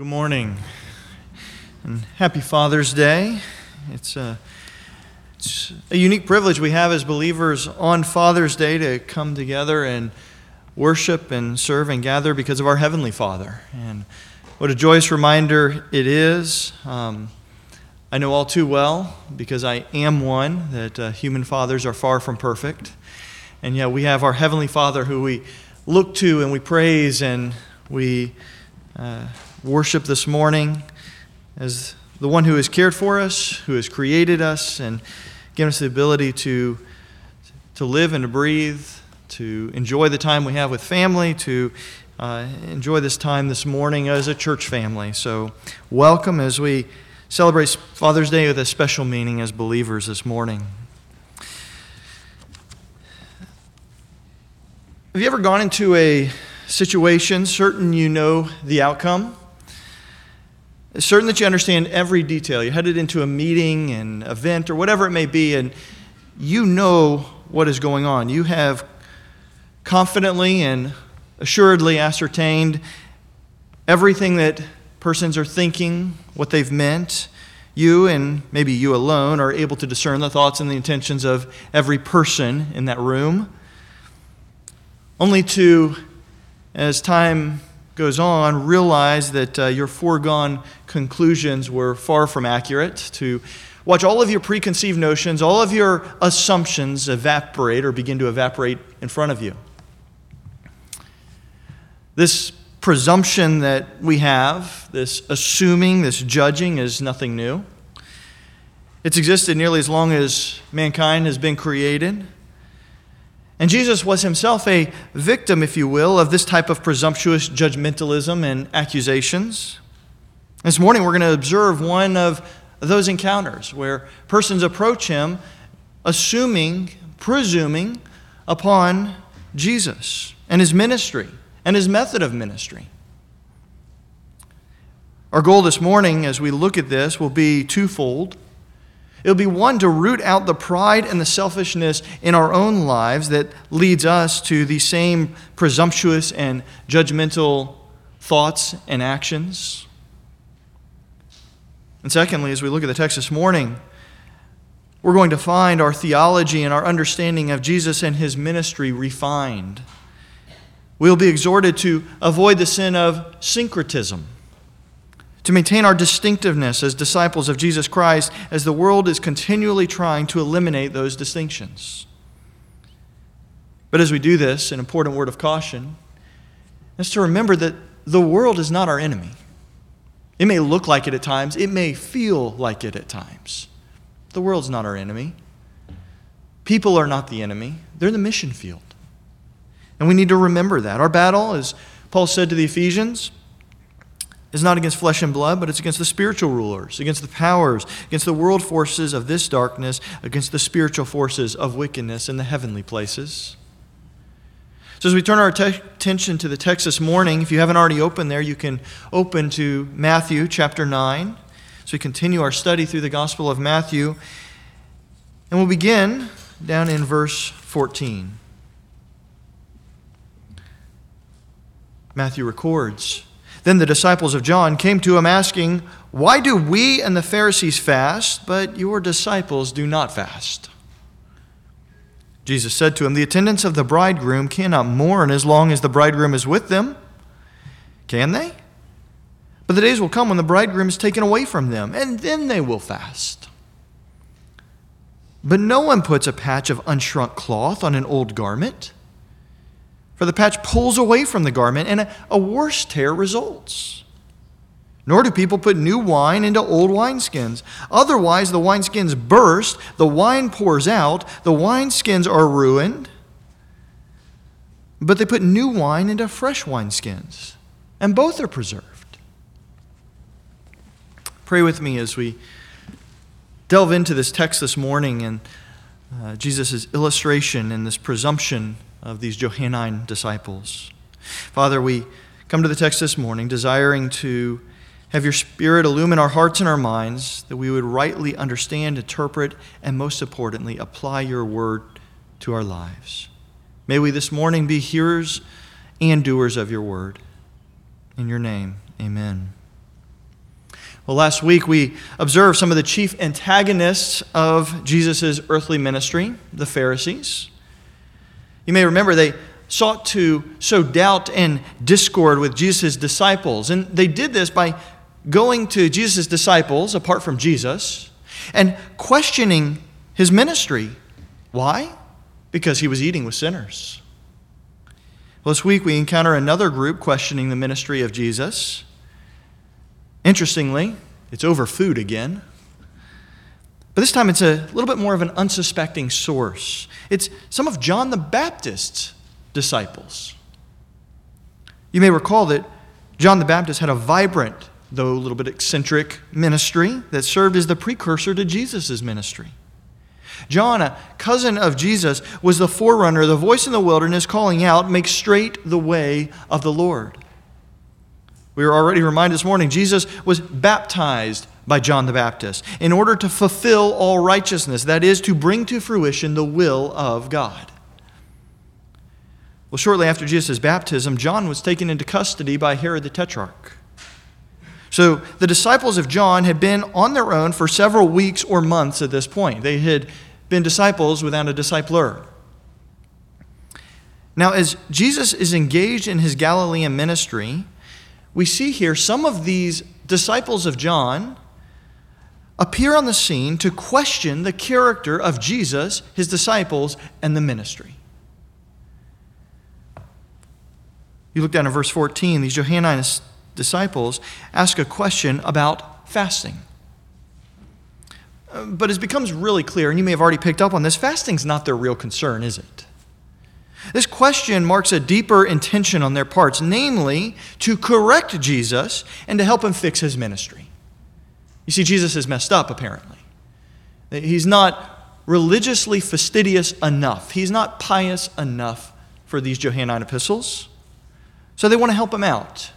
Good morning and happy Father's Day. It's a, it's a unique privilege we have as believers on Father's Day to come together and worship and serve and gather because of our Heavenly Father. And what a joyous reminder it is. Um, I know all too well, because I am one, that uh, human fathers are far from perfect. And yet we have our Heavenly Father who we look to and we praise and we uh, worship this morning as the one who has cared for us, who has created us, and given us the ability to, to live and to breathe, to enjoy the time we have with family, to uh, enjoy this time this morning as a church family. So, welcome as we celebrate Father's Day with a special meaning as believers this morning. Have you ever gone into a situation certain you know the outcome? Certain that you understand every detail. You're headed into a meeting, an event, or whatever it may be, and you know what is going on. You have confidently and assuredly ascertained everything that persons are thinking, what they've meant. You and maybe you alone are able to discern the thoughts and the intentions of every person in that room. Only to, as time goes on, realize that uh, your foregone conclusions were far from accurate, to watch all of your preconceived notions, all of your assumptions evaporate or begin to evaporate in front of you. This presumption that we have, this assuming, this judging, is nothing new. It's existed nearly as long as mankind has been created. And Jesus was himself a victim, if you will, of this type of presumptuous judgmentalism and accusations. This morning, we're going to observe one of those encounters where persons approach him assuming, presuming upon Jesus and his ministry and his method of ministry. Our goal this morning, as we look at this, will be twofold. It'll be one to root out the pride and the selfishness in our own lives that leads us to the same presumptuous and judgmental thoughts and actions. And secondly, as we look at the text this morning, we're going to find our theology and our understanding of Jesus and his ministry refined. We'll be exhorted to avoid the sin of syncretism to maintain our distinctiveness as disciples of Jesus Christ as the world is continually trying to eliminate those distinctions. But as we do this, an important word of caution is to remember that the world is not our enemy. It may look like it at times, it may feel like it at times. The world's not our enemy. People are not the enemy, they're the mission field. And we need to remember that. Our battle, as Paul said to the Ephesians, is not against flesh and blood, but it's against the spiritual rulers, against the powers, against the world forces of this darkness, against the spiritual forces of wickedness in the heavenly places. So, as we turn our te- attention to the text this morning, if you haven't already opened there, you can open to Matthew chapter 9. So, we continue our study through the Gospel of Matthew. And we'll begin down in verse 14. Matthew records then the disciples of John came to him asking, Why do we and the Pharisees fast, but your disciples do not fast? Jesus said to him, The attendants of the bridegroom cannot mourn as long as the bridegroom is with them. Can they? But the days will come when the bridegroom is taken away from them, and then they will fast. But no one puts a patch of unshrunk cloth on an old garment for the patch pulls away from the garment, and a, a worse tear results. Nor do people put new wine into old wineskins. Otherwise, the wineskins burst, the wine pours out, the wineskins are ruined. But they put new wine into fresh wineskins, and both are preserved. Pray with me as we delve into this text this morning and uh, Jesus' illustration and this presumption of these Johannine disciples. Father, we come to the text this morning desiring to have your Spirit illumine our hearts and our minds that we would rightly understand, interpret, and most importantly, apply your word to our lives. May we this morning be hearers and doers of your word. In your name, amen. Well, last week we observed some of the chief antagonists of Jesus' earthly ministry, the Pharisees. You may remember they sought to sow doubt and discord with Jesus' disciples. And they did this by going to Jesus' disciples, apart from Jesus, and questioning his ministry. Why? Because he was eating with sinners. Well, this week we encounter another group questioning the ministry of Jesus. Interestingly, it's over food again. But this time it's a little bit more of an unsuspecting source. It's some of John the Baptist's disciples. You may recall that John the Baptist had a vibrant, though a little bit eccentric, ministry that served as the precursor to Jesus' ministry. John, a cousin of Jesus, was the forerunner, the voice in the wilderness calling out, Make straight the way of the Lord. We were already reminded this morning, Jesus was baptized by John the Baptist in order to fulfill all righteousness, that is, to bring to fruition the will of God. Well, shortly after Jesus' baptism, John was taken into custody by Herod the Tetrarch. So the disciples of John had been on their own for several weeks or months at this point. They had been disciples without a discipler. Now, as Jesus is engaged in his Galilean ministry, we see here some of these disciples of John appear on the scene to question the character of Jesus, his disciples, and the ministry. You look down in verse 14, these Johannine disciples ask a question about fasting. Uh, but it becomes really clear, and you may have already picked up on this fasting's not their real concern, is it? This question marks a deeper intention on their parts, namely to correct Jesus and to help him fix his ministry. You see, Jesus is messed up, apparently. He's not religiously fastidious enough, he's not pious enough for these Johannine epistles. So they want to help him out.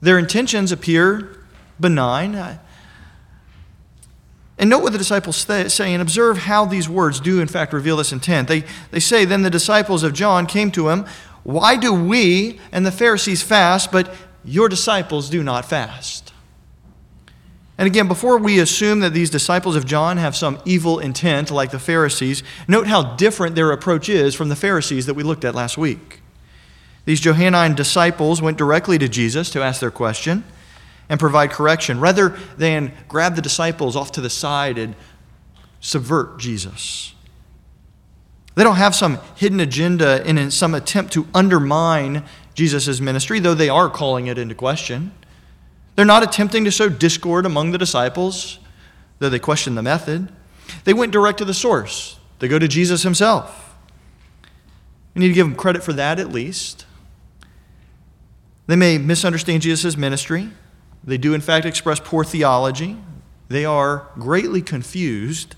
Their intentions appear benign. And note what the disciples say and observe how these words do, in fact, reveal this intent. They, they say, Then the disciples of John came to him, Why do we and the Pharisees fast, but your disciples do not fast? And again, before we assume that these disciples of John have some evil intent like the Pharisees, note how different their approach is from the Pharisees that we looked at last week. These Johannine disciples went directly to Jesus to ask their question and provide correction rather than grab the disciples off to the side and subvert Jesus. They don't have some hidden agenda in some attempt to undermine Jesus' ministry, though they are calling it into question. They're not attempting to sow discord among the disciples, though they question the method. They went direct to the source. They go to Jesus himself. We need to give them credit for that at least. They may misunderstand Jesus' ministry. They do, in fact, express poor theology. They are greatly confused,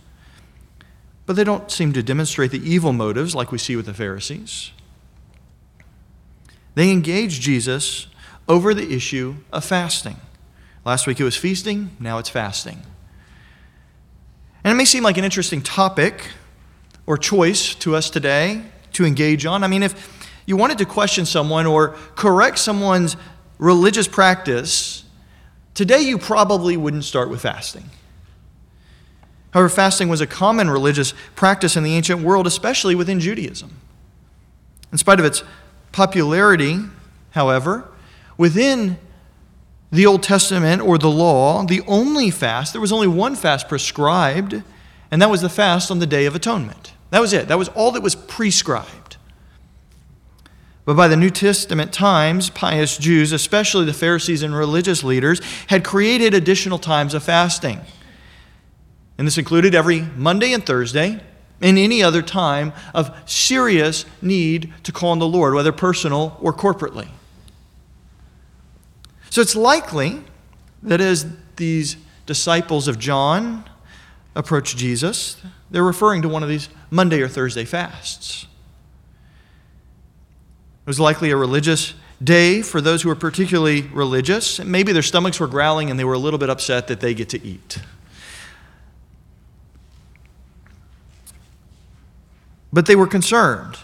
but they don't seem to demonstrate the evil motives like we see with the Pharisees. They engage Jesus over the issue of fasting. Last week it was feasting, now it's fasting. And it may seem like an interesting topic or choice to us today to engage on. I mean, if you wanted to question someone or correct someone's religious practice, today you probably wouldn't start with fasting. However, fasting was a common religious practice in the ancient world, especially within Judaism. In spite of its popularity, however, within the Old Testament or the law, the only fast, there was only one fast prescribed, and that was the fast on the Day of Atonement. That was it. That was all that was prescribed. But by the New Testament times, pious Jews, especially the Pharisees and religious leaders, had created additional times of fasting. And this included every Monday and Thursday and any other time of serious need to call on the Lord, whether personal or corporately. So it's likely that as these disciples of John approach Jesus, they're referring to one of these Monday or Thursday fasts. It was likely a religious day for those who were particularly religious. Maybe their stomachs were growling and they were a little bit upset that they get to eat. But they were concerned.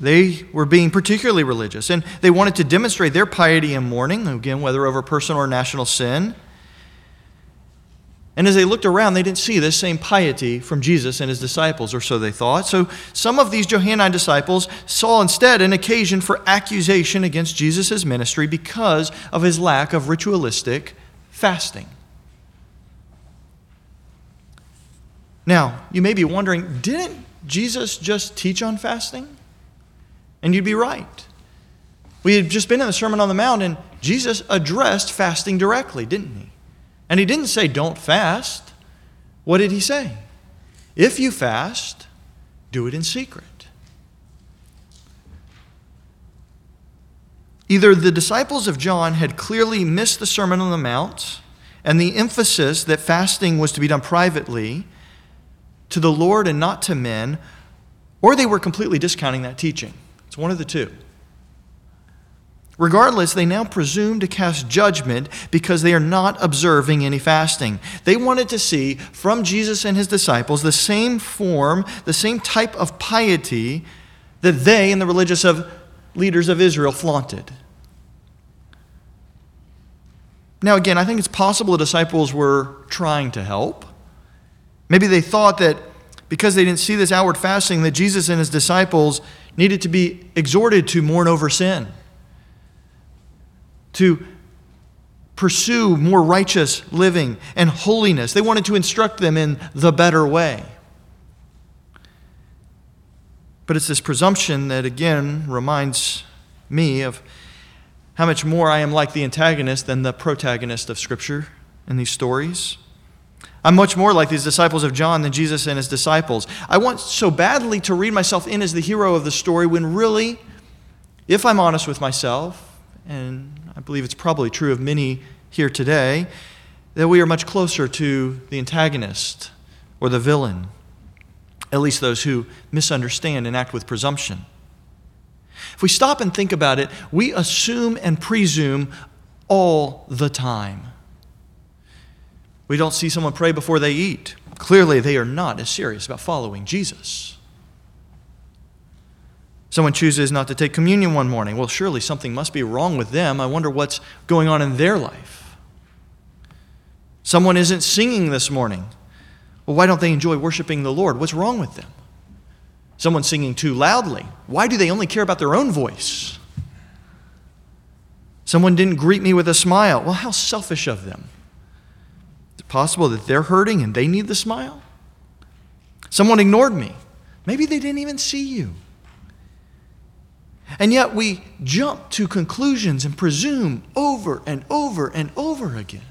They were being particularly religious, and they wanted to demonstrate their piety in mourning, again, whether over personal or national sin. And as they looked around, they didn't see this same piety from Jesus and his disciples, or so they thought. So some of these Johannine disciples saw instead an occasion for accusation against Jesus' ministry because of his lack of ritualistic fasting. Now, you may be wondering didn't Jesus just teach on fasting? And you'd be right. We had just been in the Sermon on the Mount, and Jesus addressed fasting directly, didn't he? And he didn't say, don't fast. What did he say? If you fast, do it in secret. Either the disciples of John had clearly missed the Sermon on the Mount and the emphasis that fasting was to be done privately to the Lord and not to men, or they were completely discounting that teaching. It's one of the two. Regardless, they now presume to cast judgment because they are not observing any fasting. They wanted to see from Jesus and his disciples the same form, the same type of piety that they and the religious of leaders of Israel flaunted. Now, again, I think it's possible the disciples were trying to help. Maybe they thought that because they didn't see this outward fasting, that Jesus and his disciples needed to be exhorted to mourn over sin to pursue more righteous living and holiness. They wanted to instruct them in the better way. But it's this presumption that, again, reminds me of how much more I am like the antagonist than the protagonist of Scripture in these stories. I'm much more like these disciples of John than Jesus and his disciples. I want so badly to read myself in as the hero of the story when really, if I'm honest with myself, and I believe it's probably true of many here today, that we are much closer to the antagonist or the villain, at least those who misunderstand and act with presumption. If we stop and think about it, we assume and presume all the time. We don't see someone pray before they eat. Clearly, they are not as serious about following Jesus. Someone chooses not to take communion one morning. Well, surely something must be wrong with them. I wonder what's going on in their life. Someone isn't singing this morning. Well, why don't they enjoy worshiping the Lord? What's wrong with them? Someone singing too loudly. Why do they only care about their own voice? Someone didn't greet me with a smile. Well, how selfish of them. Is it possible that they're hurting and they need the smile? Someone ignored me. Maybe they didn't even see you. And yet we jump to conclusions and presume over and over and over again.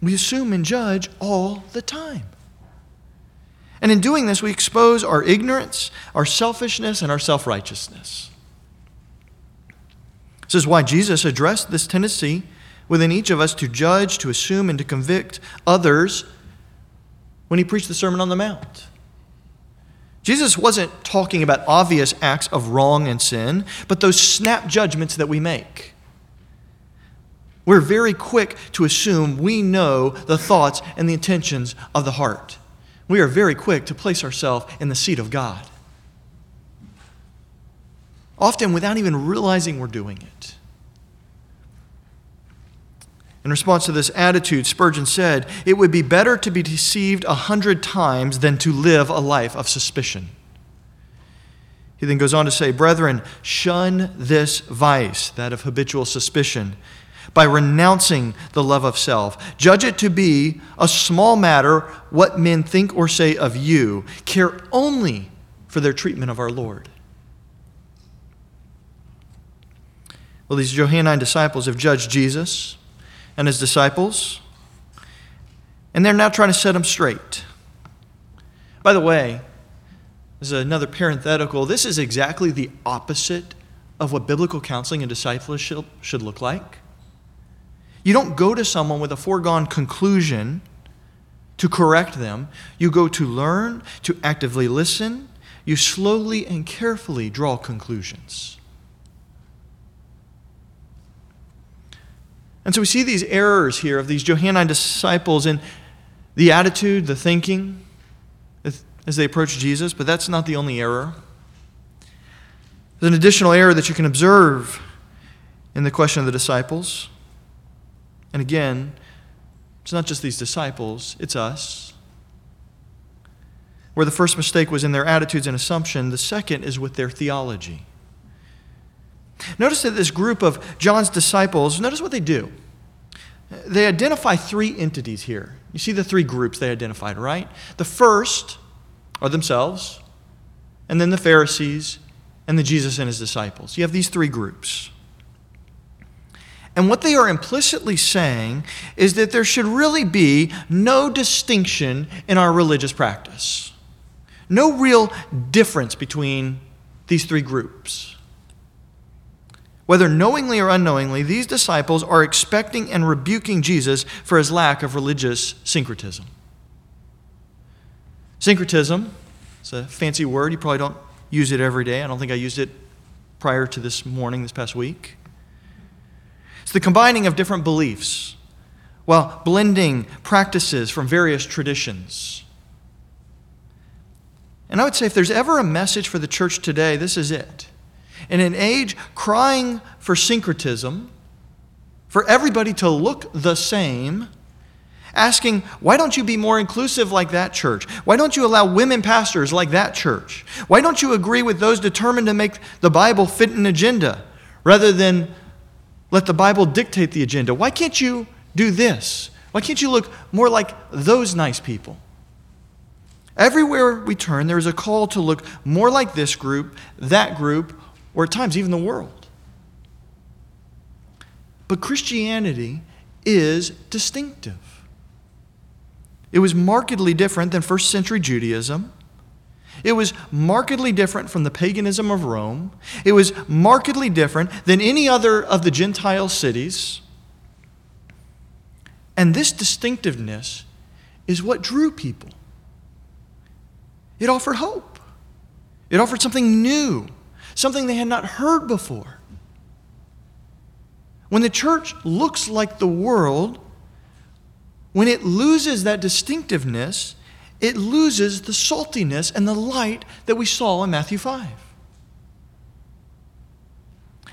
We assume and judge all the time. And in doing this, we expose our ignorance, our selfishness, and our self righteousness. This is why Jesus addressed this tendency within each of us to judge, to assume, and to convict others when he preached the Sermon on the Mount. Jesus wasn't talking about obvious acts of wrong and sin, but those snap judgments that we make. We're very quick to assume we know the thoughts and the intentions of the heart. We are very quick to place ourselves in the seat of God. Often without even realizing we're doing it. In response to this attitude, Spurgeon said, It would be better to be deceived a hundred times than to live a life of suspicion. He then goes on to say, Brethren, shun this vice, that of habitual suspicion, by renouncing the love of self. Judge it to be a small matter what men think or say of you. Care only for their treatment of our Lord. Well, these Johannine disciples have judged Jesus and his disciples, and they're now trying to set them straight. By the way, as another parenthetical, this is exactly the opposite of what biblical counseling and discipleship should look like. You don't go to someone with a foregone conclusion to correct them. You go to learn, to actively listen. You slowly and carefully draw conclusions. And so we see these errors here of these Johannine disciples in the attitude, the thinking as they approach Jesus, but that's not the only error. There's an additional error that you can observe in the question of the disciples. And again, It's not just these disciples, it's us. Where the first mistake was in their attitudes and assumption, the second is with their theology. Notice that this group of John's disciples, notice what they do. They identify three entities here. You see the three groups they identified, right? The first are themselves, and then the Pharisees, and then Jesus and his disciples. You have these three groups. And what they are implicitly saying is that there should really be no distinction in our religious practice, no real difference between these three groups. Whether knowingly or unknowingly, these disciples are expecting and rebuking Jesus for his lack of religious syncretism. Syncretism, it's a fancy word. You probably don't use it every day. I don't think I used it prior to this morning, this past week. It's the combining of different beliefs while blending practices from various traditions. And I would say if there's ever a message for the church today, this is it. In an age crying for syncretism, for everybody to look the same, asking, why don't you be more inclusive like that church? Why don't you allow women pastors like that church? Why don't you agree with those determined to make the Bible fit an agenda rather than let the Bible dictate the agenda? Why can't you do this? Why can't you look more like those nice people? Everywhere we turn, there is a call to look more like this group, that group, or at times even the world. But Christianity is distinctive. It was markedly different than first century Judaism. It was markedly different from the paganism of Rome. It was markedly different than any other of the Gentile cities. And this distinctiveness is what drew people. It offered hope, it offered something new something they had not heard before. When the church looks like the world, when it loses that distinctiveness, it loses the saltiness and the light that we saw in Matthew 5.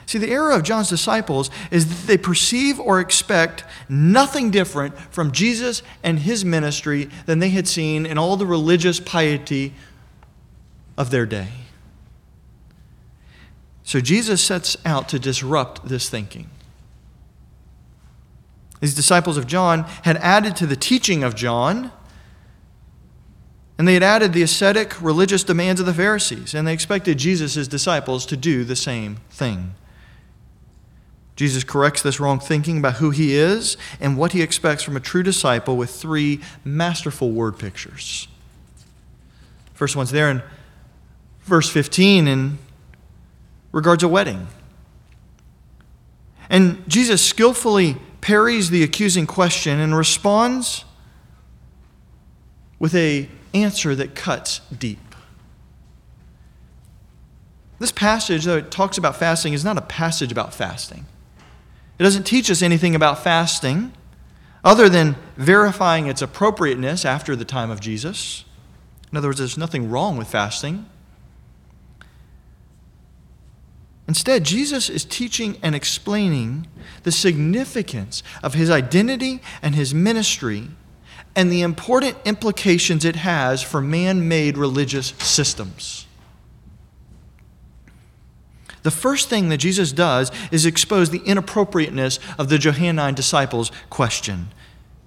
See, the error of John's disciples is that they perceive or expect nothing different from Jesus and his ministry than they had seen in all the religious piety of their day. So Jesus sets out to disrupt this thinking. These disciples of John had added to the teaching of John, and they had added the ascetic religious demands of the Pharisees, and they expected Jesus' disciples to do the same thing. Jesus corrects this wrong thinking about who he is and what he expects from a true disciple with three masterful word pictures. First one's there in verse 15, and regards a wedding. And Jesus skillfully parries the accusing question and responds with a answer that cuts deep. This passage, though it talks about fasting, is not a passage about fasting. It doesn't teach us anything about fasting other than verifying its appropriateness after the time of Jesus. In other words, there's nothing wrong with fasting. Instead, Jesus is teaching and explaining the significance of his identity and his ministry and the important implications it has for man made religious systems. The first thing that Jesus does is expose the inappropriateness of the Johannine disciples' question.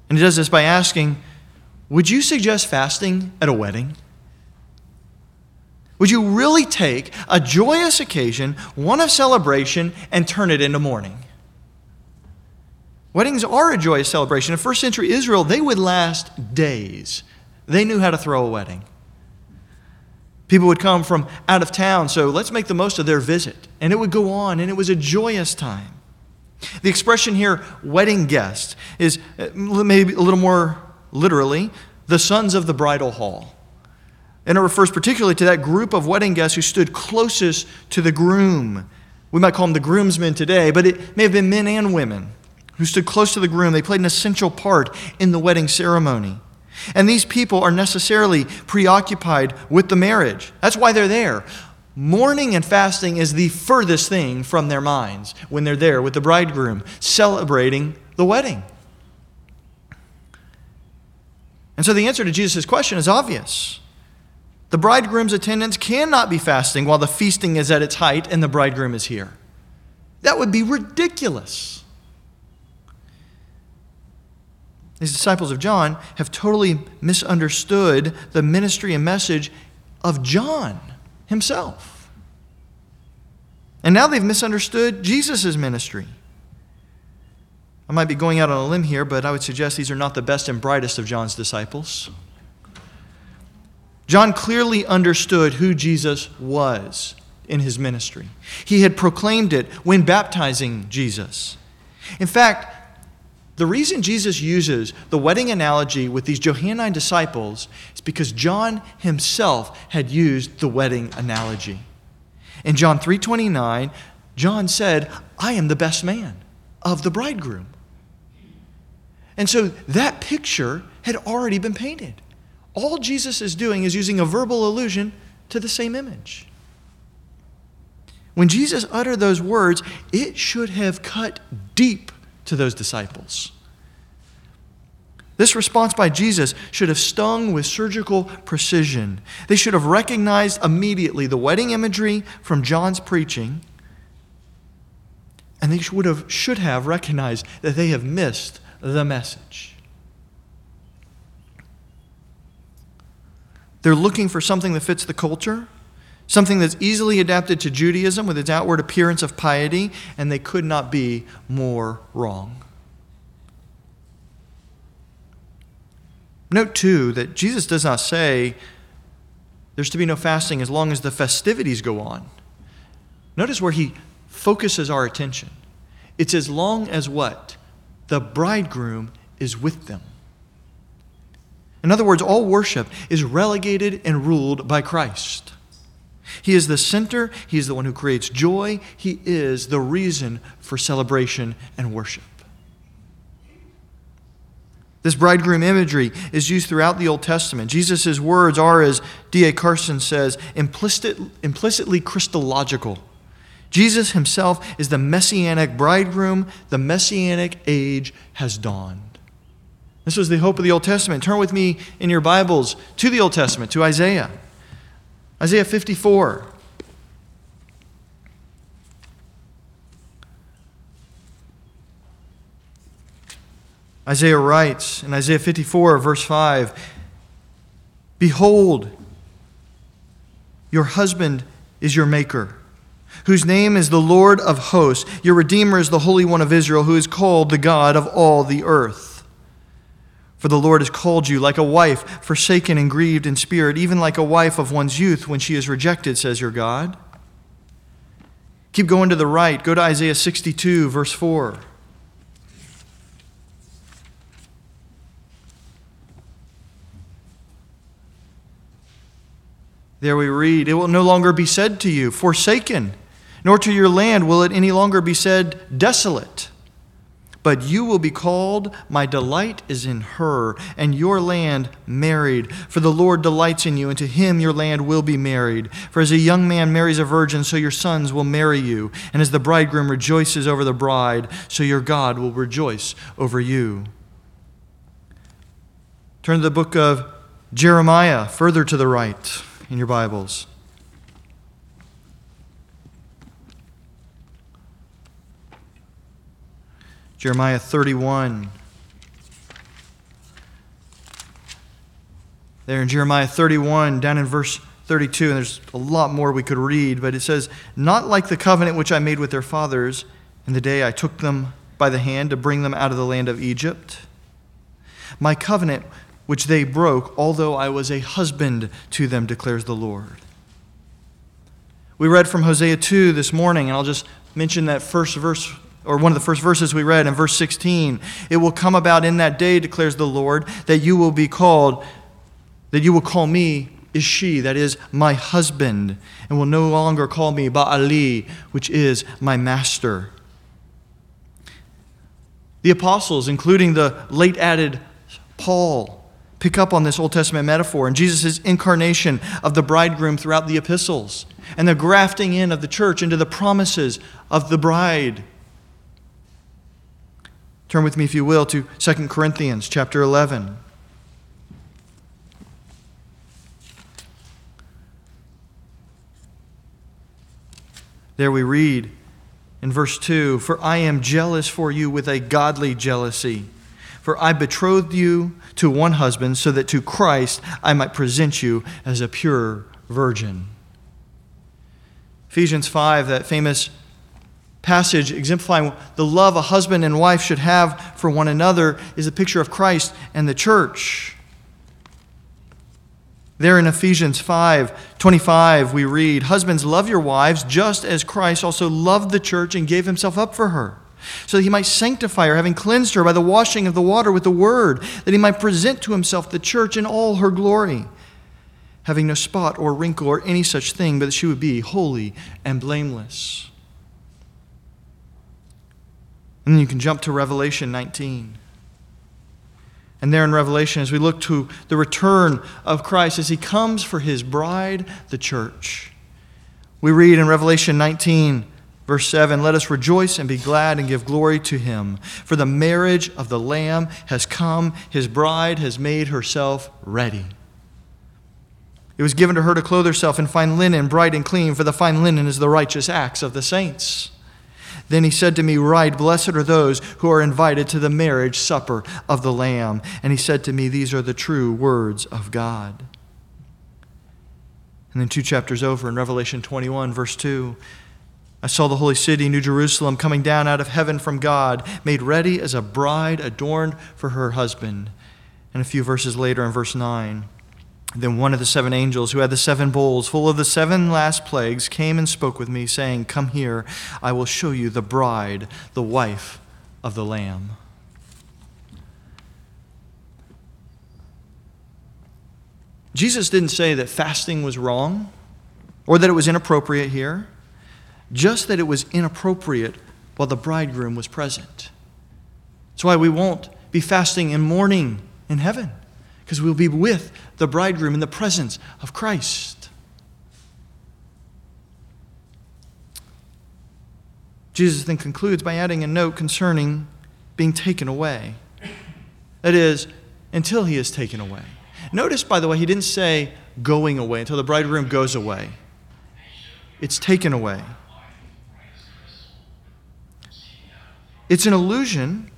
And he does this by asking, Would you suggest fasting at a wedding? Would you really take a joyous occasion, one of celebration, and turn it into mourning? Weddings are a joyous celebration. In first century Israel, they would last days. They knew how to throw a wedding. People would come from out of town, so let's make the most of their visit. And it would go on, and it was a joyous time. The expression here, wedding guest, is uh, maybe a little more literally, the sons of the bridal hall. And it refers particularly to that group of wedding guests who stood closest to the groom. We might call them the groomsmen today, but it may have been men and women who stood close to the groom. They played an essential part in the wedding ceremony. And these people are necessarily preoccupied with the marriage. That's why they're there. Mourning and fasting is the furthest thing from their minds when they're there with the bridegroom celebrating the wedding. And so the answer to Jesus' question is obvious. The bridegroom's attendants cannot be fasting while the feasting is at its height and the bridegroom is here. That would be ridiculous. These disciples of John have totally misunderstood the ministry and message of John himself. And now they've misunderstood Jesus' ministry. I might be going out on a limb here, but I would suggest these are not the best and brightest of John's disciples. John clearly understood who Jesus was in his ministry. He had proclaimed it when baptizing Jesus. In fact, the reason Jesus uses the wedding analogy with these Johannine disciples is because John himself had used the wedding analogy. In John 3:29, John said, "I am the best man of the bridegroom." And so that picture had already been painted. All Jesus is doing is using a verbal allusion to the same image. When Jesus uttered those words, it should have cut deep to those disciples. This response by Jesus should have stung with surgical precision. They should have recognized immediately the wedding imagery from John's preaching, and they should have, should have recognized that they have missed the message. They're looking for something that fits the culture, something that's easily adapted to Judaism with its outward appearance of piety, and they could not be more wrong. Note, too, that Jesus does not say there's to be no fasting as long as the festivities go on. Notice where he focuses our attention. It's as long as what? The bridegroom is with them. In other words, all worship is relegated and ruled by Christ. He is the center, He is the one who creates joy, He is the reason for celebration and worship. This bridegroom imagery is used throughout the Old Testament. Jesus' words are, as D.A. Carson says, implicit, implicitly Christological. Jesus himself is the messianic bridegroom. The messianic age has dawned. This was the hope of the Old Testament. Turn with me in your Bibles to the Old Testament, to Isaiah. Isaiah 54. Isaiah writes in Isaiah 54, verse 5 Behold, your husband is your maker, whose name is the Lord of hosts. Your Redeemer is the Holy One of Israel, who is called the God of all the earth. For the Lord has called you like a wife, forsaken and grieved in spirit, even like a wife of one's youth when she is rejected, says your God. Keep going to the right. Go to Isaiah 62, verse 4. There we read, It will no longer be said to you, forsaken, nor to your land will it any longer be said, desolate. But you will be called, My delight is in her, and your land married. For the Lord delights in you, and to him your land will be married. For as a young man marries a virgin, so your sons will marry you. And as the bridegroom rejoices over the bride, so your God will rejoice over you. Turn to the book of Jeremiah, further to the right in your Bibles. Jeremiah 31. There in Jeremiah 31, down in verse 32, and there's a lot more we could read, but it says, Not like the covenant which I made with their fathers in the day I took them by the hand to bring them out of the land of Egypt. My covenant which they broke, although I was a husband to them, declares the Lord. We read from Hosea 2 this morning, and I'll just mention that first verse or one of the first verses we read in verse 16. It will come about in that day, declares the Lord, that you will be called, that you will call me Ishi that is my husband, and will no longer call me Baali, which is my master. The apostles, including the late added Paul, pick up on this Old Testament metaphor and Jesus' incarnation of the bridegroom throughout the epistles and the grafting in of the church into the promises of the bride. Turn with me, if you will, to 2 Corinthians chapter 11. There we read in verse 2 For I am jealous for you with a godly jealousy. For I betrothed you to one husband, so that to Christ I might present you as a pure virgin. Ephesians 5, that famous passage exemplifying the love a husband and wife should have for one another, is a picture of Christ and the church. There in Ephesians 5 25, we read, Husbands, love your wives just as Christ also loved the church and gave himself up for her, so that he might sanctify her, having cleansed her by the washing of the water with the word, that he might present to himself the church in all her glory, having no spot or wrinkle or any such thing, but that she would be holy and blameless. And then you can jump to Revelation 19. And there in Revelation, as we look to the return of Christ as he comes for his bride, the church, we read in Revelation 19, verse 7 Let us rejoice and be glad and give glory to him, for the marriage of the Lamb has come, his bride has made herself ready. It was given to her to clothe herself in fine linen, bright and clean, for the fine linen is the righteous acts of the saints. Then he said to me, Right, blessed are those who are invited to the marriage supper of the Lamb. And he said to me, These are the true words of God. And then two chapters over in Revelation 21, verse 2, I saw the holy city, New Jerusalem, coming down out of heaven from God, made ready as a bride adorned for her husband. And a few verses later, in verse 9, then one of the seven angels who had the seven bowls full of the seven last plagues came and spoke with me, saying, Come here, I will show you the bride, the wife of the Lamb. Jesus didn't say that fasting was wrong or that it was inappropriate here, just that it was inappropriate while the bridegroom was present. That's why we won't be fasting and mourning in heaven because we'll be with the bridegroom in the presence of Christ. Jesus then concludes by adding a note concerning being taken away. That is, until he is taken away. Notice, by the way, he didn't say going away until the bridegroom goes away, it's taken away. It's an allusion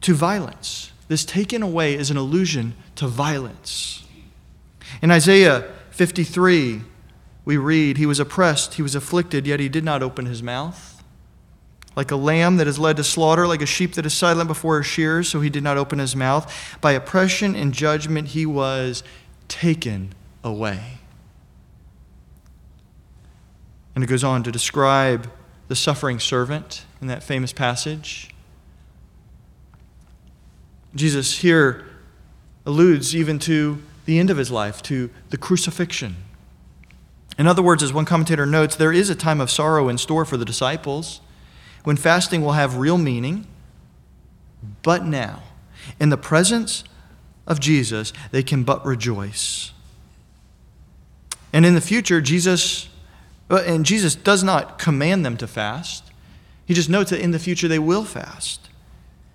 to violence. This taken away is an allusion to violence. In Isaiah 53, we read, He was oppressed, he was afflicted, yet he did not open his mouth. Like a lamb that is led to slaughter, like a sheep that is silent before her shears, so he did not open his mouth. By oppression and judgment he was taken away. And it goes on to describe the suffering servant in that famous passage. Jesus here alludes even to the end of his life, to the crucifixion. In other words, as one commentator notes, there is a time of sorrow in store for the disciples when fasting will have real meaning. But now, in the presence of Jesus, they can but rejoice. And in the future, Jesus, uh, and Jesus does not command them to fast. He just notes that in the future they will fast.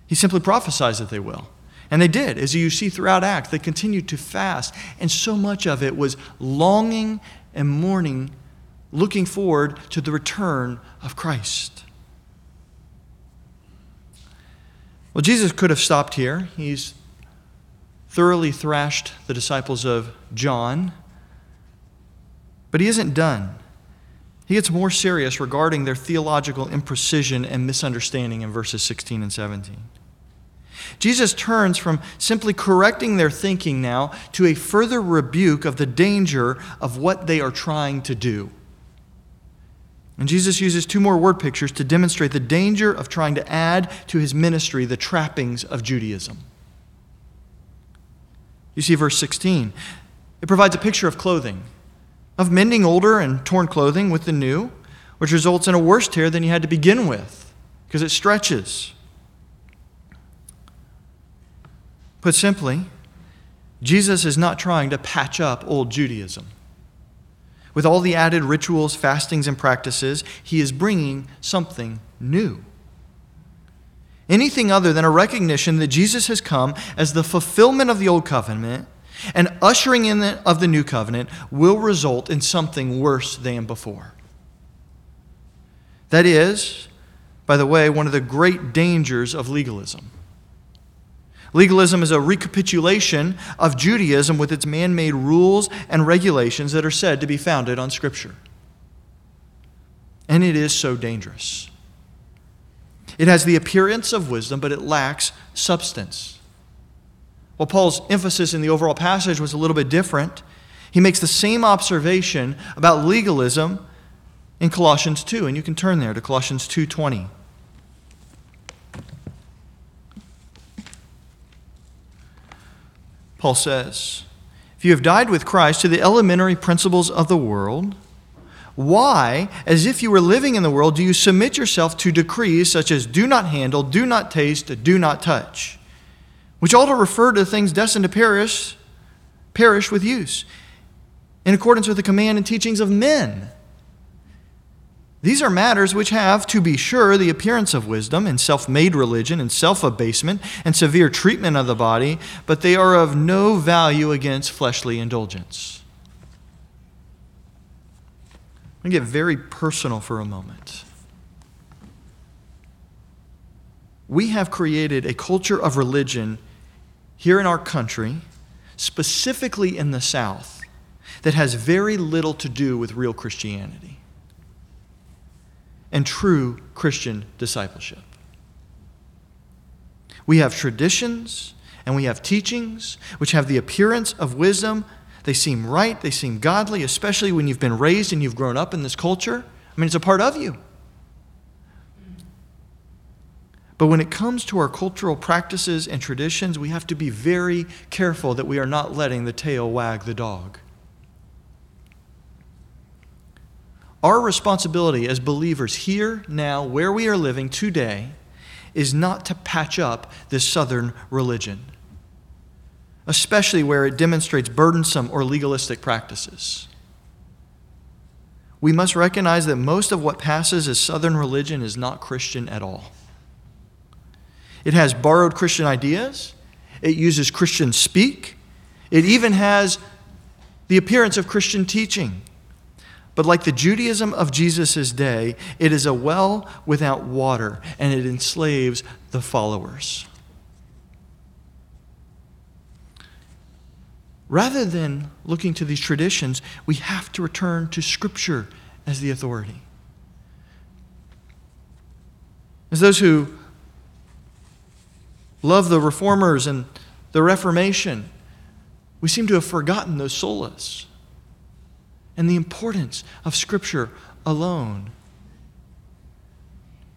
He simply prophesies that they will. And they did. As you see throughout Acts, they continued to fast. And so much of it was longing and mourning, looking forward to the return of Christ. Well, Jesus could have stopped here. He's thoroughly thrashed the disciples of John. But he isn't done. He gets more serious regarding their theological imprecision and misunderstanding in verses 16 and 17. Jesus turns from simply correcting their thinking now to a further rebuke of the danger of what they are trying to do. And Jesus uses two more word pictures to demonstrate the danger of trying to add to his ministry the trappings of Judaism. You see verse 16. It provides a picture of clothing, of mending older and torn clothing with the new, which results in a worse tear than you had to begin with because it stretches. Put simply, Jesus is not trying to patch up old Judaism. With all the added rituals, fastings, and practices, he is bringing something new. Anything other than a recognition that Jesus has come as the fulfillment of the old covenant and ushering in the, of the new covenant will result in something worse than before. That is, by the way, one of the great dangers of legalism. Legalism is a recapitulation of Judaism with its man made rules and regulations that are said to be founded on Scripture. And it is so dangerous. It has the appearance of wisdom, but it lacks substance. Well, Paul's emphasis in the overall passage was a little bit different. He makes the same observation about legalism in Colossians 2, and you can turn there to Colossians 2:20. Paul says, If you have died with Christ to the elementary principles of the world, why, as if you were living in the world, do you submit yourself to decrees such as do not handle, do not taste, do not touch, which all to refer to things destined to perish, perish with use, in accordance with the command and teachings of men? These are matters which have, to be sure, the appearance of wisdom and self made religion and self abasement and severe treatment of the body, but they are of no value against fleshly indulgence. I'm going to get very personal for a moment. We have created a culture of religion here in our country, specifically in the South, that has very little to do with real Christianity and true Christian discipleship. We have traditions and we have teachings which have the appearance of wisdom. They seem right, they seem godly, especially when you've been raised and you've grown up in this culture. I mean, it's a part of you. But when it comes to our cultural practices and traditions, we have to be very careful that we are not letting the tail wag the dog. Our responsibility as believers here, now, where we are living today, is not to patch up this southern religion, especially where it demonstrates burdensome or legalistic practices. We must recognize that most of what passes as southern religion is not Christian at all. It has borrowed Christian ideas, it uses Christian speak, it even has the appearance of Christian teaching. But like the Judaism of Jesus' day, it is a well without water, and it enslaves the followers. Rather than looking to these traditions, we have to return to Scripture as the authority. As those who love the reformers and the Reformation, we seem to have forgotten those solas and the importance of Scripture alone.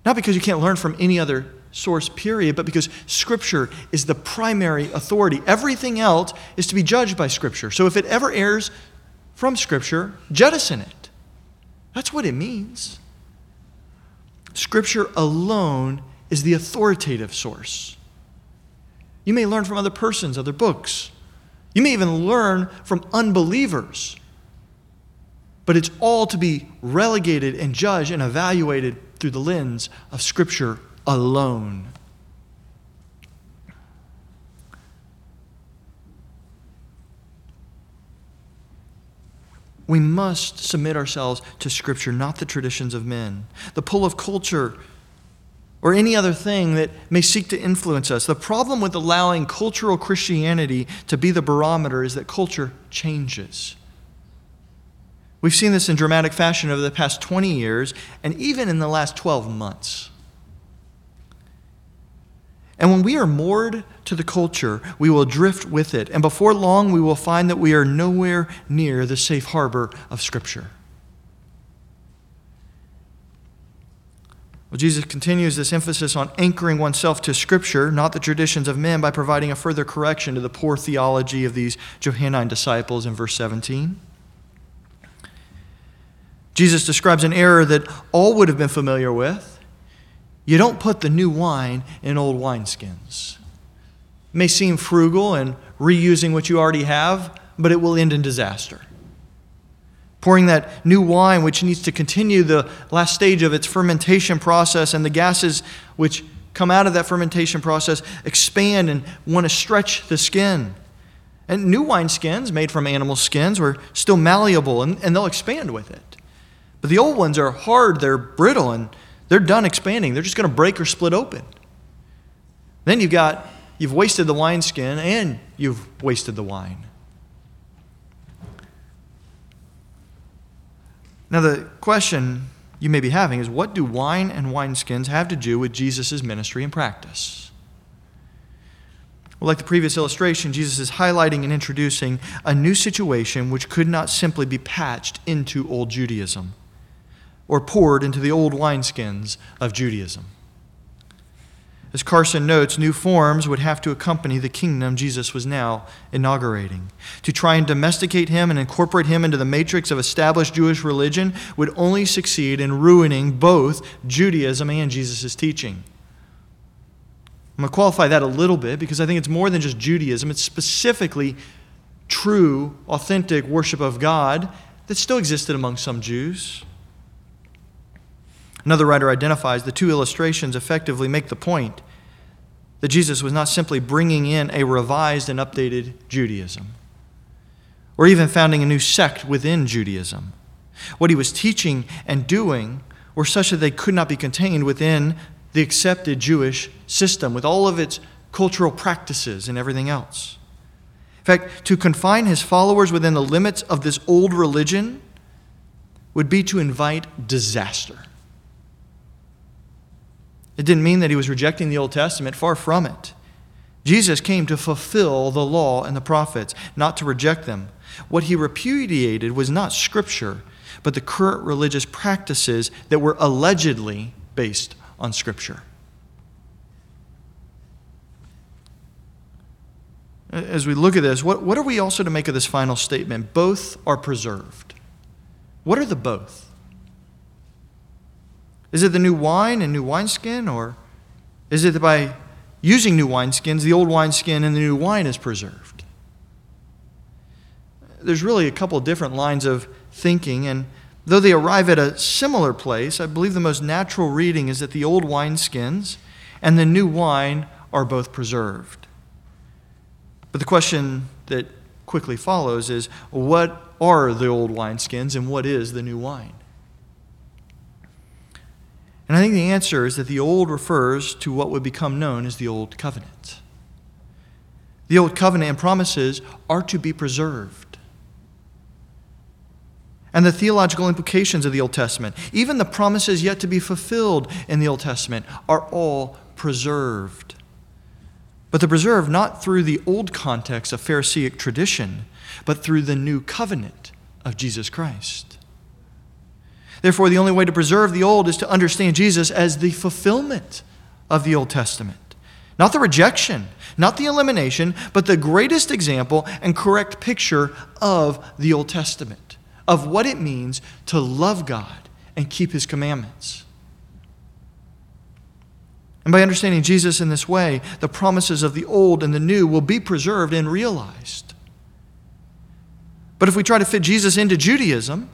Not because you can't learn from any other source, period, but because Scripture is the primary authority. Everything else is to be judged by Scripture. So if it ever errs from Scripture, jettison it. That's what it means. Scripture alone is the authoritative source. You may learn from other persons, other books. You may even learn from unbelievers but it's all to be relegated and judged and evaluated through the lens of Scripture alone. We must submit ourselves to Scripture, not the traditions of men. The pull of culture or any other thing that may seek to influence us. The problem with allowing cultural Christianity to be the barometer is that culture changes. We've seen this in dramatic fashion over the past 20 years and even in the last 12 months. And when we are moored to the culture, we will drift with it. And before long, we will find that we are nowhere near the safe harbor of Scripture. Well, Jesus continues this emphasis on anchoring oneself to Scripture, not the traditions of men, by providing a further correction to the poor theology of these Johannine disciples in verse 17. Jesus describes an error that all would have been familiar with. You don't put the new wine in old wineskins. It may seem frugal and reusing what you already have, but it will end in disaster. Pouring that new wine, which needs to continue the last stage of its fermentation process, and the gases which come out of that fermentation process expand and want to stretch the skin. And new wine skins made from animal skins were still malleable and, and they'll expand with it. But the old ones are hard, they're brittle, and They're done expanding. They're just going to break or split open. Then you've got, you've wasted the wineskin and you've wasted the wine. Now, the question you may be having is what do wine and wineskins have to do with Jesus' ministry and practice? Well, like the previous illustration, Jesus is highlighting and introducing a new situation which could not simply be patched into old Judaism or poured into the old wineskins of Judaism. As Carson notes, new forms would have to accompany the kingdom Jesus was now inaugurating. To try and domesticate him and incorporate him into the matrix of established Jewish religion would only succeed in ruining both Judaism and Jesus' teaching. I'm going to qualify that a little bit because I think it's more than just Judaism, it's specifically true, authentic worship of God that still existed among some Jews. Another writer identifies the two illustrations effectively make the point that Jesus was not simply bringing in a revised and updated Judaism, or even founding a new sect within Judaism. What he was teaching and doing were such that they could not be contained within the accepted Jewish system with all of its cultural practices and everything else. In fact, to confine his followers within the limits of this old religion would be to invite disaster. It didn't mean that he was rejecting the Old Testament, far from it. Jesus came to fulfill the law and the prophets, not to reject them. What he repudiated was not Scripture, but the current religious practices that were allegedly based on Scripture. As we look at this, what, what are we also to make of this final statement? Both are preserved. What are the both? Is it the new wine and new wineskin, or is it that by using new wineskins, the old wineskin and the new wine is preserved? There's really a couple different lines of thinking, and though they arrive at a similar place, I believe the most natural reading is that the old wineskins and the new wine are both preserved. But the question that quickly follows is what are the old wineskins and what is the new wine? And I think the answer is that the old refers to what would become known as the Old Covenant. The Old Covenant and promises are to be preserved. And the theological implications of the Old Testament, even the promises yet to be fulfilled in the Old Testament, are all preserved. But they're preserved not through the old context of Pharisaic tradition, but through the new covenant of Jesus Christ. Therefore, the only way to preserve the old is to understand Jesus as the fulfillment of the Old Testament. Not the rejection, not the elimination, but the greatest example and correct picture of the Old Testament, of what it means to love God and keep His commandments. And by understanding Jesus in this way, the promises of the old and the new will be preserved and realized. But if we try to fit Jesus into Judaism,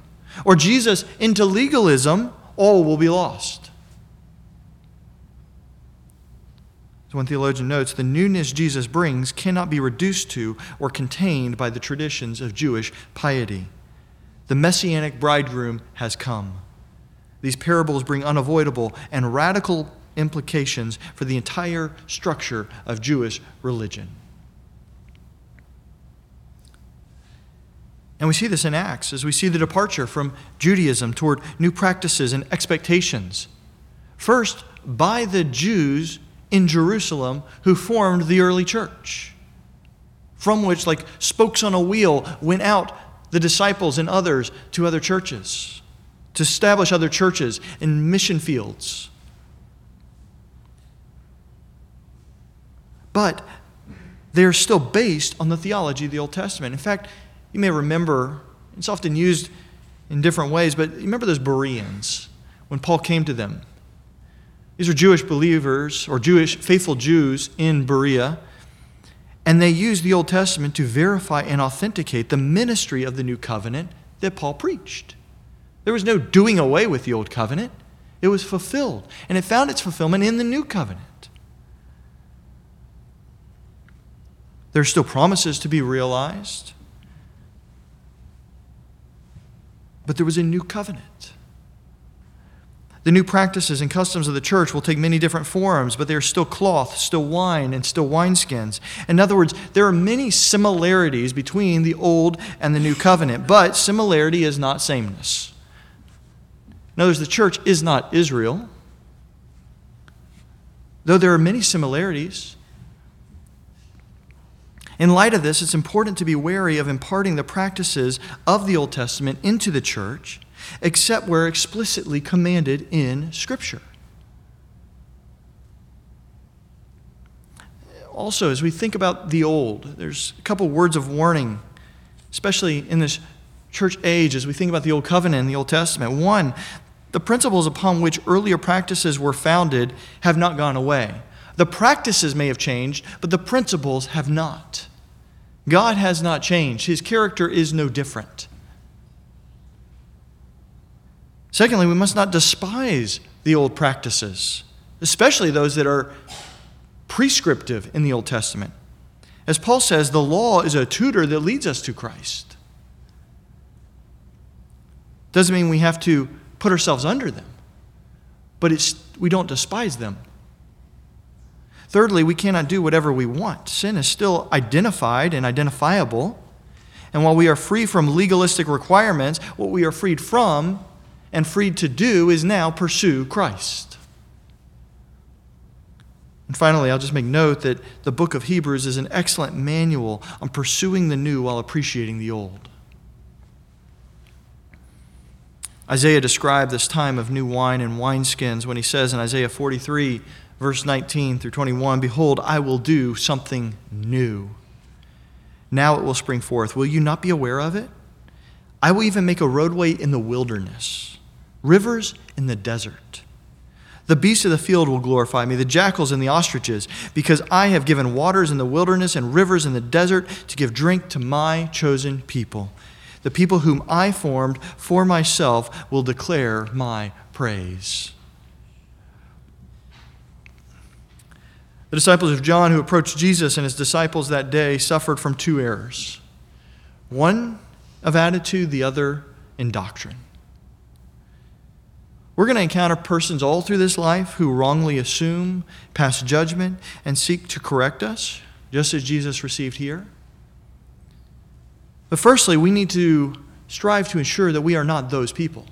or Jesus into legalism, all will be lost. So one theologian notes the newness Jesus brings cannot be reduced to or contained by the traditions of Jewish piety. The messianic bridegroom has come. These parables bring unavoidable and radical implications for the entire structure of Jewish religion. And we see this in Acts as we see the departure from Judaism toward new practices and expectations. First, by the Jews in Jerusalem who formed the early church, from which, like spokes on a wheel, went out the disciples and others to other churches, to establish other churches in mission fields. But they're still based on the theology of the Old Testament. In fact, you may remember, it's often used in different ways, but remember those Bereans when Paul came to them. These are Jewish believers or Jewish faithful Jews in Berea, and they used the Old Testament to verify and authenticate the ministry of the new covenant that Paul preached. There was no doing away with the Old Covenant, it was fulfilled, and it found its fulfillment in the new covenant. There are still promises to be realized. But there was a new covenant. The new practices and customs of the church will take many different forms, but they are still cloth, still wine, and still wineskins. In other words, there are many similarities between the old and the new covenant, but similarity is not sameness. In other words, the church is not Israel. Though there are many similarities, in light of this, it's important to be wary of imparting the practices of the Old Testament into the church, except where explicitly commanded in Scripture. Also, as we think about the old, there's a couple words of warning, especially in this church age, as we think about the Old Covenant and the Old Testament. One, the principles upon which earlier practices were founded have not gone away. The practices may have changed, but the principles have not. God has not changed, His character is no different. Secondly, we must not despise the old practices, especially those that are prescriptive in the Old Testament. As Paul says, the law is a tutor that leads us to Christ. Doesn't mean we have to put ourselves under them, but it's, we don't despise them. Thirdly, we cannot do whatever we want. Sin is still identified and identifiable. And while we are free from legalistic requirements, what we are freed from and freed to do is now pursue Christ. And finally, I'll just make note that the book of Hebrews is an excellent manual on pursuing the new while appreciating the old. Isaiah described this time of new wine and wineskins when he says in Isaiah 43, verse 19 through 21 Behold, I will do something new. Now it will spring forth. Will you not be aware of it? I will even make a roadway in the wilderness, rivers in the desert. The beasts of the field will glorify me, the jackals and the ostriches, because I have given waters in the wilderness and rivers in the desert to give drink to my chosen people. The people whom I formed for myself will declare my praise. The disciples of John who approached Jesus and his disciples that day suffered from two errors one of attitude, the other in doctrine. We're going to encounter persons all through this life who wrongly assume, pass judgment, and seek to correct us, just as Jesus received here. But firstly, we need to strive to ensure that we are not those people.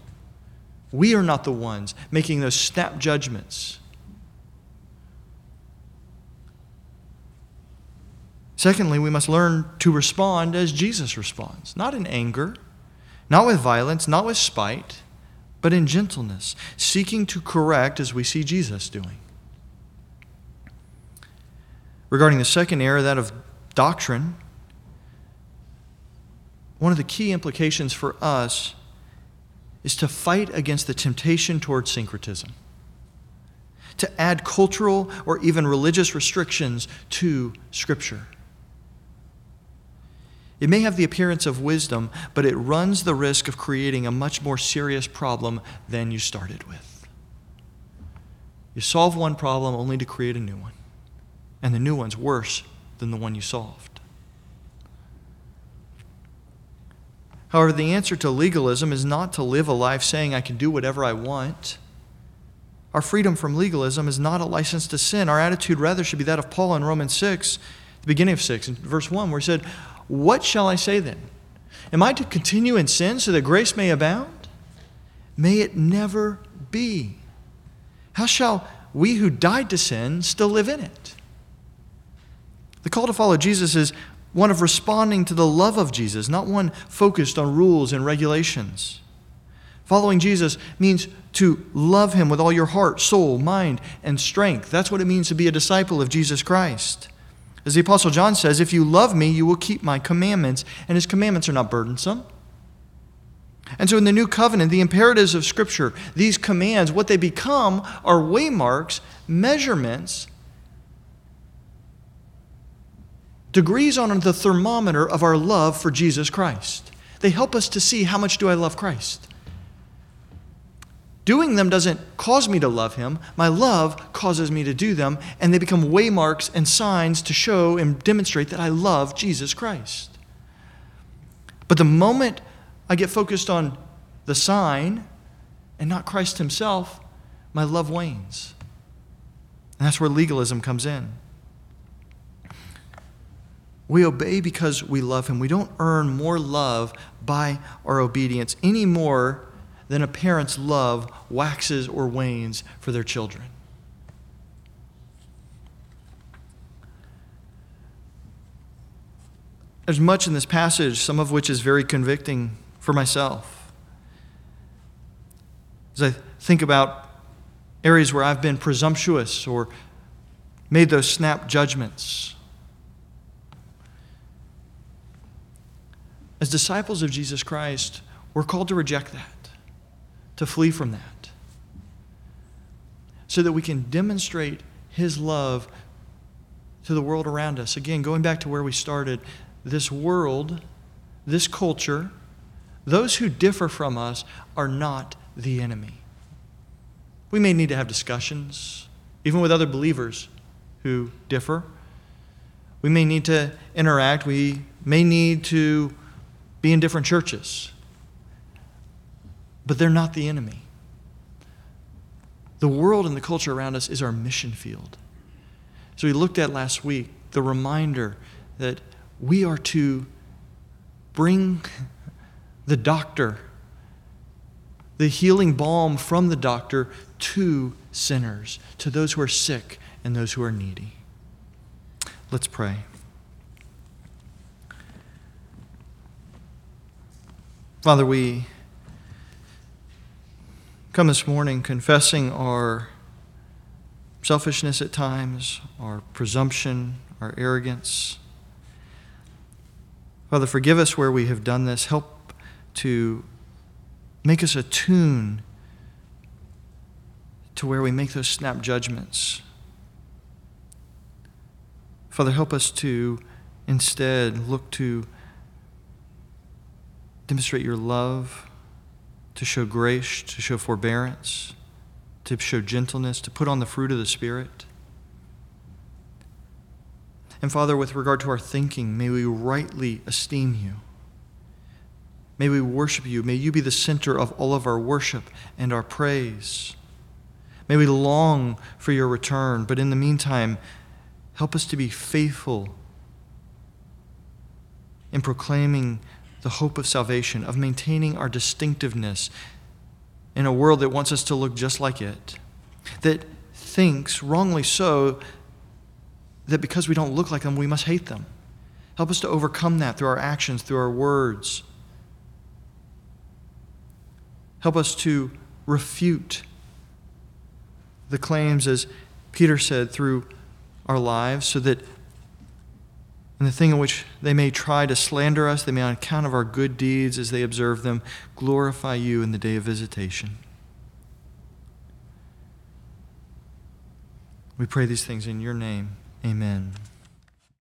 We are not the ones making those snap judgments. Secondly, we must learn to respond as Jesus responds, not in anger, not with violence, not with spite, but in gentleness, seeking to correct as we see Jesus doing. Regarding the second error, that of doctrine, one of the key implications for us is to fight against the temptation towards syncretism, to add cultural or even religious restrictions to Scripture. It may have the appearance of wisdom, but it runs the risk of creating a much more serious problem than you started with. You solve one problem only to create a new one, and the new one's worse than the one you solved. However, the answer to legalism is not to live a life saying, I can do whatever I want. Our freedom from legalism is not a license to sin. Our attitude, rather, should be that of Paul in Romans 6, the beginning of 6, in verse 1, where he said, What shall I say then? Am I to continue in sin so that grace may abound? May it never be. How shall we who died to sin still live in it? The call to follow Jesus is one of responding to the love of Jesus, not one focused on rules and regulations. Following Jesus means to love him with all your heart, soul, mind, and strength. That's what it means to be a disciple of Jesus Christ. As the Apostle John says, if you love me, you will keep my commandments, and his commandments are not burdensome. And so in the new covenant, the imperatives of Scripture, these commands, what they become are waymarks, measurements degrees on the thermometer of our love for Jesus Christ. They help us to see how much do I love Christ. Doing them doesn't cause me to love him. My love causes me to do them, and they become waymarks and signs to show and demonstrate that I love Jesus Christ. But the moment I get focused on the sign and not Christ himself, my love wanes. And that's where legalism comes in. We obey because we love Him. We don't earn more love by our obedience any more than a parent's love waxes or wanes for their children. There's much in this passage, some of which is very convicting for myself. As I think about areas where I've been presumptuous or made those snap judgments. As disciples of Jesus Christ, we're called to reject that, to flee from that, so that we can demonstrate His love to the world around us. Again, going back to where we started, this world, this culture, those who differ from us are not the enemy. We may need to have discussions, even with other believers who differ. We may need to interact. We may need to be in different churches. But they're not the enemy. The world and the culture around us is our mission field. So we looked at last week the reminder that we are to bring the doctor, the healing balm from the doctor to sinners, to those who are sick and those who are needy. Let's pray. Father, we come this morning confessing our selfishness at times, our presumption, our arrogance. Father, forgive us where we have done this. Help to make us attune to where we make those snap judgments. Father, help us to instead look to demonstrate your love, to show grace, to show forbearance, to show gentleness, to put on the fruit of the Spirit. And Father, with regard to our thinking, may we rightly esteem you. May we worship you. May you be the center of all of our worship and our praise. May we long for your return, but in the meantime, help us to be faithful in proclaiming the hope of salvation, of maintaining our distinctiveness in a world that wants us to look just like it, that thinks, wrongly so, that because we don't look like them, we must hate them. Help us to overcome that through our actions, through our words. Help us to refute the claims, as Peter said, through our lives, so that in the thing in which they may try to slander us, they may, on account of our good deeds as they observe them, glorify you in the day of visitation. We pray these things in your name. Amen.